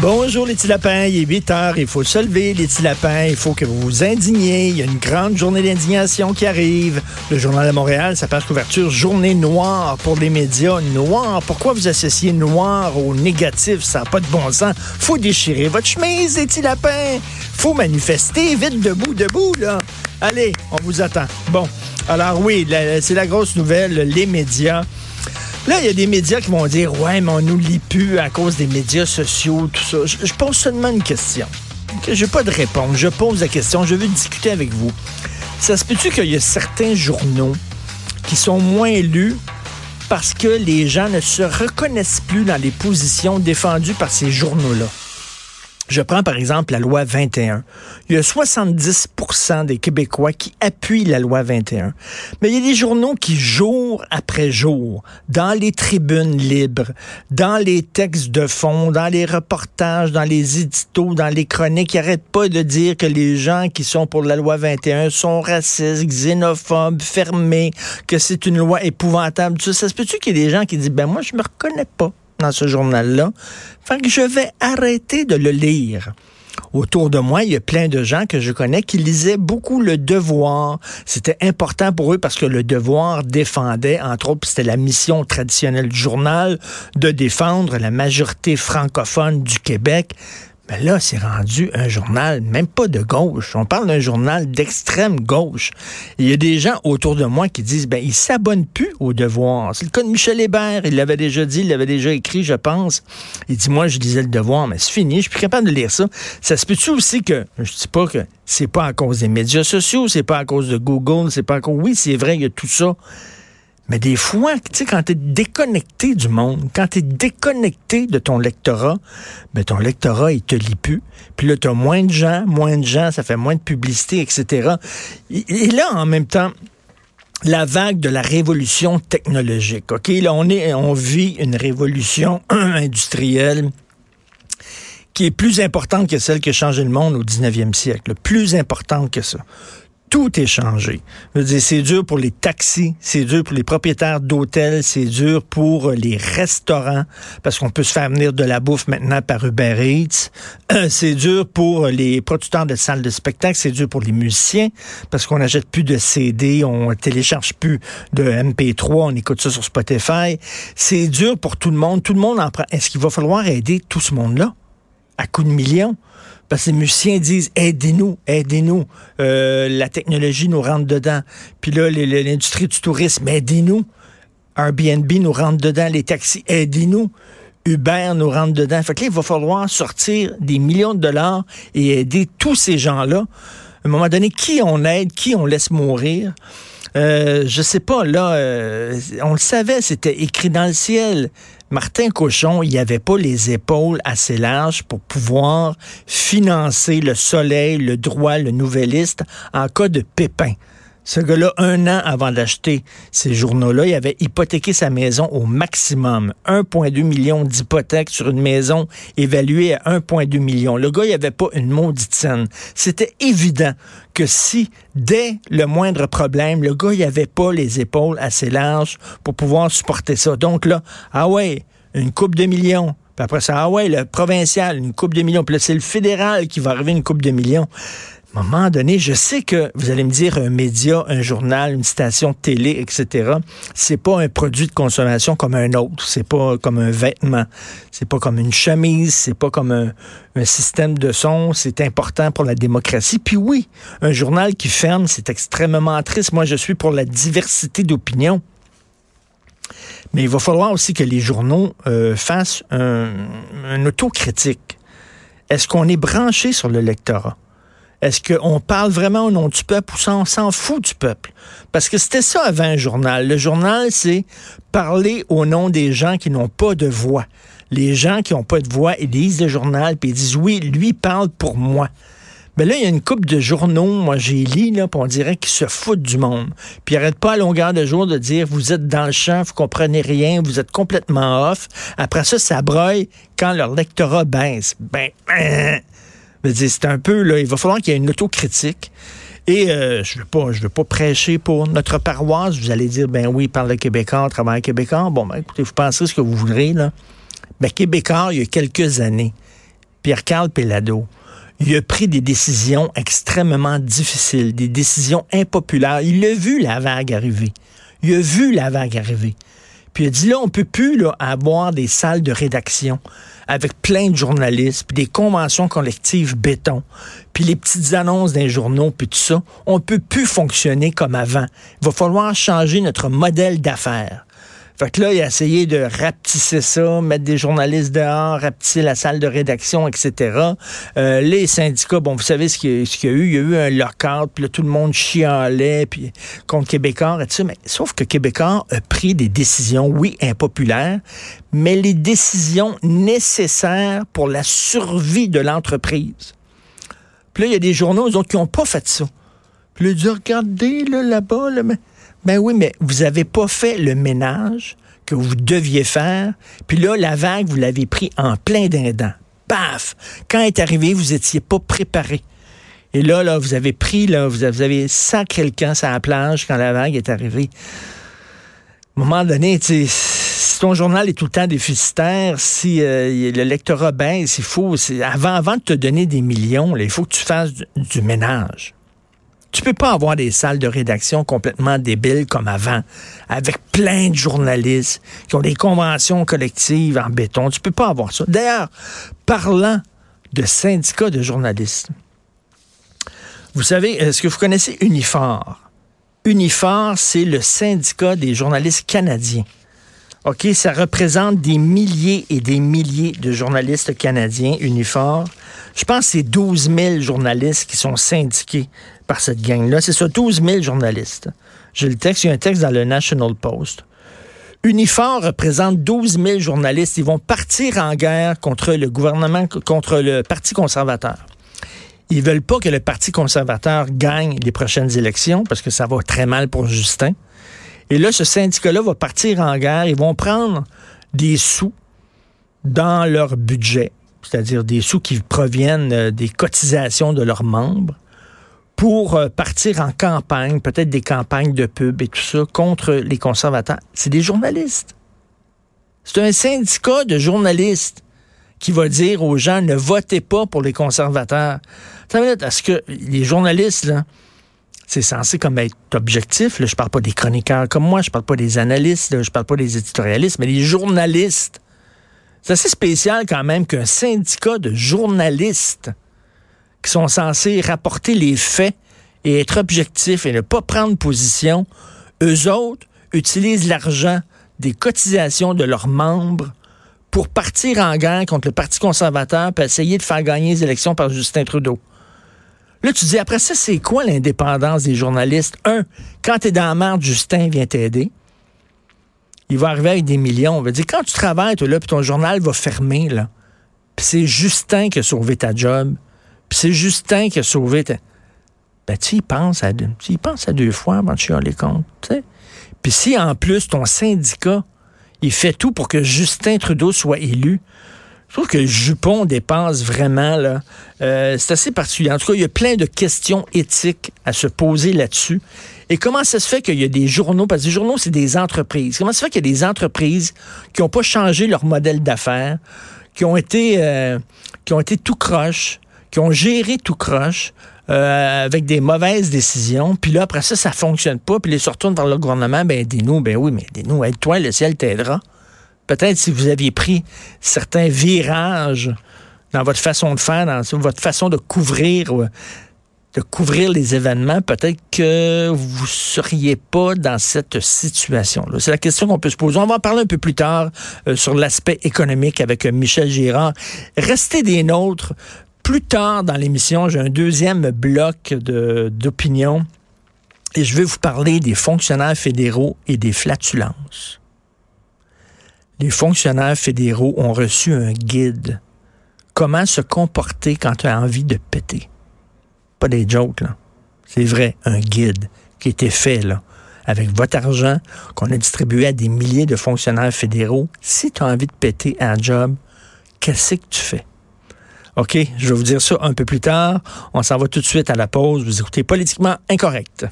Bonjour les petits lapins, il est 8 heures, il faut se lever les petits lapins, il faut que vous vous indigniez, il y a une grande journée d'indignation qui arrive. Le Journal de Montréal, sa couverture, journée noire pour les médias, noir. Pourquoi vous associez noir au négatif, ça n'a pas de bon sens. Faut déchirer votre chemise les petits lapins, faut manifester, vite debout, debout là. Allez, on vous attend. Bon, alors oui, c'est la grosse nouvelle, les médias. Là, il y a des médias qui vont dire Ouais, mais on nous lit plus à cause des médias sociaux, tout ça. Je, pose seulement une question. Je n'ai pas de réponse. Je pose la question. Je veux discuter avec vous. Ça se peut-tu qu'il y a certains journaux qui sont moins lus parce que les gens ne se reconnaissent plus dans les positions défendues par ces journaux-là? Je prends par exemple la loi 21. Il y a 70 des Québécois qui appuient la loi 21. Mais il y a des journaux qui, jour après jour, dans les tribunes libres, dans les textes de fond, dans les reportages, dans les éditos, dans les chroniques, qui n'arrêtent pas de dire que les gens qui sont pour la loi 21 sont racistes, xénophobes, fermés, que c'est une loi épouvantable. Ça, ça se peut-tu qu'il y ait des gens qui disent, ben moi, je me reconnais pas dans ce journal-là. Fait que je vais arrêter de le lire. Autour de moi, il y a plein de gens que je connais qui lisaient beaucoup le devoir. C'était important pour eux parce que le devoir défendait, entre autres, c'était la mission traditionnelle du journal, de défendre la majorité francophone du Québec. Mais là, c'est rendu un journal, même pas de gauche. On parle d'un journal d'extrême gauche. Il y a des gens autour de moi qui disent, ben, ils s'abonnent plus au devoir. C'est le cas de Michel Hébert. Il l'avait déjà dit, il l'avait déjà écrit, je pense. Il dit, moi, je disais le devoir, mais c'est fini. Je suis plus capable de lire ça. Ça se peut-tu aussi que, je dis pas que c'est pas à cause des médias sociaux, c'est pas à cause de Google, c'est pas à cause, oui, c'est vrai, il y a tout ça. Mais des fois, tu sais, quand tu es déconnecté du monde, quand tu es déconnecté de ton lectorat, ben ton lectorat, il te lit plus. Puis là, tu as moins de gens, moins de gens, ça fait moins de publicité, etc. Et, là, en même temps, la vague de la révolution technologique. OK, là, on, est, on vit une révolution industrielle qui est plus importante que celle qui a changé le monde au 19e siècle. Plus importante que ça tout est changé. c'est dur pour les taxis, c'est dur pour les propriétaires d'hôtels, c'est dur pour les restaurants parce qu'on peut se faire venir de la bouffe maintenant par Uber Eats. Euh, c'est dur pour les producteurs de salles de spectacle, c'est dur pour les musiciens parce qu'on n'achète plus de CD, on télécharge plus de MP3, on écoute ça sur Spotify. C'est dur pour tout le monde. Tout le monde en prend. Est-ce qu'il va falloir aider tout ce monde-là? À coups de millions? Parce que les musiciens disent aidez-nous, aidez-nous. Euh, la technologie nous rentre dedans. Puis là, l'industrie du tourisme, aidez-nous. Airbnb nous rentre dedans. Les taxis, aidez-nous. Uber nous rentre dedans. Fait que là, il va falloir sortir des millions de dollars et aider tous ces gens-là. À un moment donné, qui on aide, qui on laisse mourir? Euh, je sais pas, là, euh, on le savait, c'était écrit dans le ciel. Martin Cochon, il avait pas les épaules assez larges pour pouvoir financer le Soleil, le Droit, le Nouvelliste en cas de pépin. Ce gars-là, un an avant d'acheter ces journaux-là, il avait hypothéqué sa maison au maximum. 1,2 million d'hypothèques sur une maison évaluée à 1,2 million. Le gars, il avait pas une maudite scène. C'était évident que si, dès le moindre problème, le gars, il avait pas les épaules assez larges pour pouvoir supporter ça. Donc là, ah ouais, une coupe de millions. Puis après ça, ah ouais, le provincial, une coupe de millions. Puis là, c'est le fédéral qui va arriver une coupe de millions. À un moment donné, je sais que vous allez me dire un média, un journal, une station de télé, etc. C'est pas un produit de consommation comme un autre. C'est pas comme un vêtement. C'est pas comme une chemise. C'est pas comme un, système de son. C'est important pour la démocratie. Puis oui, un journal qui ferme, c'est extrêmement triste. Moi, je suis pour la diversité d'opinions. Mais il va falloir aussi que les journaux euh, fassent un, un autocritique. Est-ce qu'on est branché sur le lectorat? Est-ce qu'on parle vraiment au nom du peuple ou on s'en fout du peuple? Parce que c'était ça avant un journal. Le journal, c'est parler au nom des gens qui n'ont pas de voix. Les gens qui n'ont pas de voix, ils lisent le journal, puis ils disent, oui, lui parle pour moi. Mais là, il y a une coupe de journaux, moi j'ai lu, là, puis on dirait qu'ils se foutent du monde. Puis ils n'arrêtent pas à longueur de jour de dire, vous êtes dans le champ, vous comprenez rien, vous êtes complètement off. Après ça, ça broye quand leur lectorat baisse. Ben, ben c'est un peu, là, il va falloir qu'il y ait une autocritique. Et euh, je veux pas, je veux pas prêcher pour notre paroisse. Vous allez dire, ben oui, parle le Québécois, travaille Québécois. Bon, ben écoutez, vous pensez ce que vous voudrez, là. Ben, Québécois, il y a quelques années, Pierre-Carl Pellado, il a pris des décisions extrêmement difficiles, des décisions impopulaires. Il a vu la vague arriver. Il a vu la vague arriver. Puis il a dit là, on peut plus avoir des salles de rédaction avec plein de journalistes, puis des conventions collectives béton, puis les petites annonces des journaux, puis tout ça. On peut plus fonctionner comme avant. Il va falloir changer notre modèle d'affaires. Fait que là, il a essayé de rapetisser ça, mettre des journalistes dehors, rapetisser la salle de rédaction, etc. Euh, les syndicats, bon, vous savez ce qu'il y, a eu. Il y a eu un lockout, puis là, tout le monde chialait, puis contre Québécois, et tout ça. Mais, sauf que Québécois a pris des décisions, oui, impopulaires, mais les décisions nécessaires pour la survie de l'entreprise. Puis là, il y a des journaux, eux autres, qui n'ont pas fait ça. Puis là, ils disent, regardez, là, là-bas, là, mais ben oui, mais vous n'avez pas fait le ménage que vous deviez faire. Puis là, la vague, vous l'avez pris en plein dindant. Paf! Quand est arrivé, vous n'étiez pas préparé. Et là, là, vous avez pris, là, vous avez sacré le camp sur la plage quand la vague est arrivée. À un moment donné, si ton journal est tout le temps déficitaire, si euh, le lectorat baisse, il faut, avant, avant de te donner des millions, il faut que tu fasses du ménage. Tu peux pas avoir des salles de rédaction complètement débiles comme avant, avec plein de journalistes qui ont des conventions collectives en béton. Tu peux pas avoir ça. D'ailleurs, parlant de syndicats de journalistes, vous savez, est-ce que vous connaissez Unifor? Unifor, c'est le syndicat des journalistes canadiens. OK, ça représente des milliers et des milliers de journalistes canadiens, Unifor. Je pense que c'est 12 000 journalistes qui sont syndiqués par cette gang-là. C'est ça, 12 000 journalistes. J'ai le texte, il y un texte dans le National Post. Unifor représente 12 000 journalistes. Ils vont partir en guerre contre le gouvernement, contre le Parti conservateur. Ils veulent pas que le Parti conservateur gagne les prochaines élections parce que ça va très mal pour Justin. Et là, ce syndicat-là va partir en guerre. Ils vont prendre des sous dans leur budget c'est-à-dire des sous qui proviennent euh, des cotisations de leurs membres, pour euh, partir en campagne, peut-être des campagnes de pub et tout ça, contre les conservateurs. C'est des journalistes. C'est un syndicat de journalistes qui va dire aux gens ne votez pas pour les conservateurs. Est-ce que les journalistes, là, c'est censé comme être objectif. Là, je parle pas des chroniqueurs comme moi, je parle pas des analystes, là, je parle pas des éditorialistes, mais les journalistes c'est assez spécial quand même qu'un syndicat de journalistes qui sont censés rapporter les faits et être objectifs et ne pas prendre position, eux autres utilisent l'argent des cotisations de leurs membres pour partir en guerre contre le Parti conservateur pour essayer de faire gagner les élections par Justin Trudeau. Là, tu dis, après ça, c'est quoi l'indépendance des journalistes? Un, quand tu es dans la merde, Justin vient t'aider il va arriver avec des millions. On va dire, quand tu travailles, toi, là, puis ton journal va fermer, là, puis c'est Justin qui a sauvé ta job, puis c'est Justin qui a sauvé. Ben, tu y penses à, deux, à deux fois avant de chialer comptes, tu. Puis si, en plus, ton syndicat, il fait tout pour que Justin Trudeau soit élu, je trouve que Jupon dépense vraiment, là. Euh, c'est assez particulier. En tout cas, il y a plein de questions éthiques à se poser là-dessus. Et comment ça se fait qu'il y a des journaux, parce que les journaux, c'est des entreprises. Comment ça se fait qu'il y a des entreprises qui n'ont pas changé leur modèle d'affaires, qui ont été, euh, qui ont été tout croche, qui ont géré tout croche, euh, avec des mauvaises décisions, puis là, après ça, ça fonctionne pas, puis les se retournent vers le gouvernement, ben aidez-nous, ben oui, mais aidez-nous, aide-toi, le ciel t'aidera. Peut-être si vous aviez pris certains virages dans votre façon de faire, dans votre façon de couvrir de couvrir les événements, peut-être que vous seriez pas dans cette situation-là. C'est la question qu'on peut se poser. On va en parler un peu plus tard euh, sur l'aspect économique avec euh, Michel Girard. Restez des nôtres. Plus tard dans l'émission, j'ai un deuxième bloc d'opinion et je vais vous parler des fonctionnaires fédéraux et des flatulences. Les fonctionnaires fédéraux ont reçu un guide. Comment se comporter quand tu as envie de péter? Pas des jokes, là. C'est vrai, un guide qui été fait, là, avec votre argent qu'on a distribué à des milliers de fonctionnaires fédéraux. Si tu as envie de péter un job, qu'est-ce que tu fais? OK, je vais vous dire ça un peu plus tard. On s'en va tout de suite à la pause. Vous écoutez Politiquement Incorrect.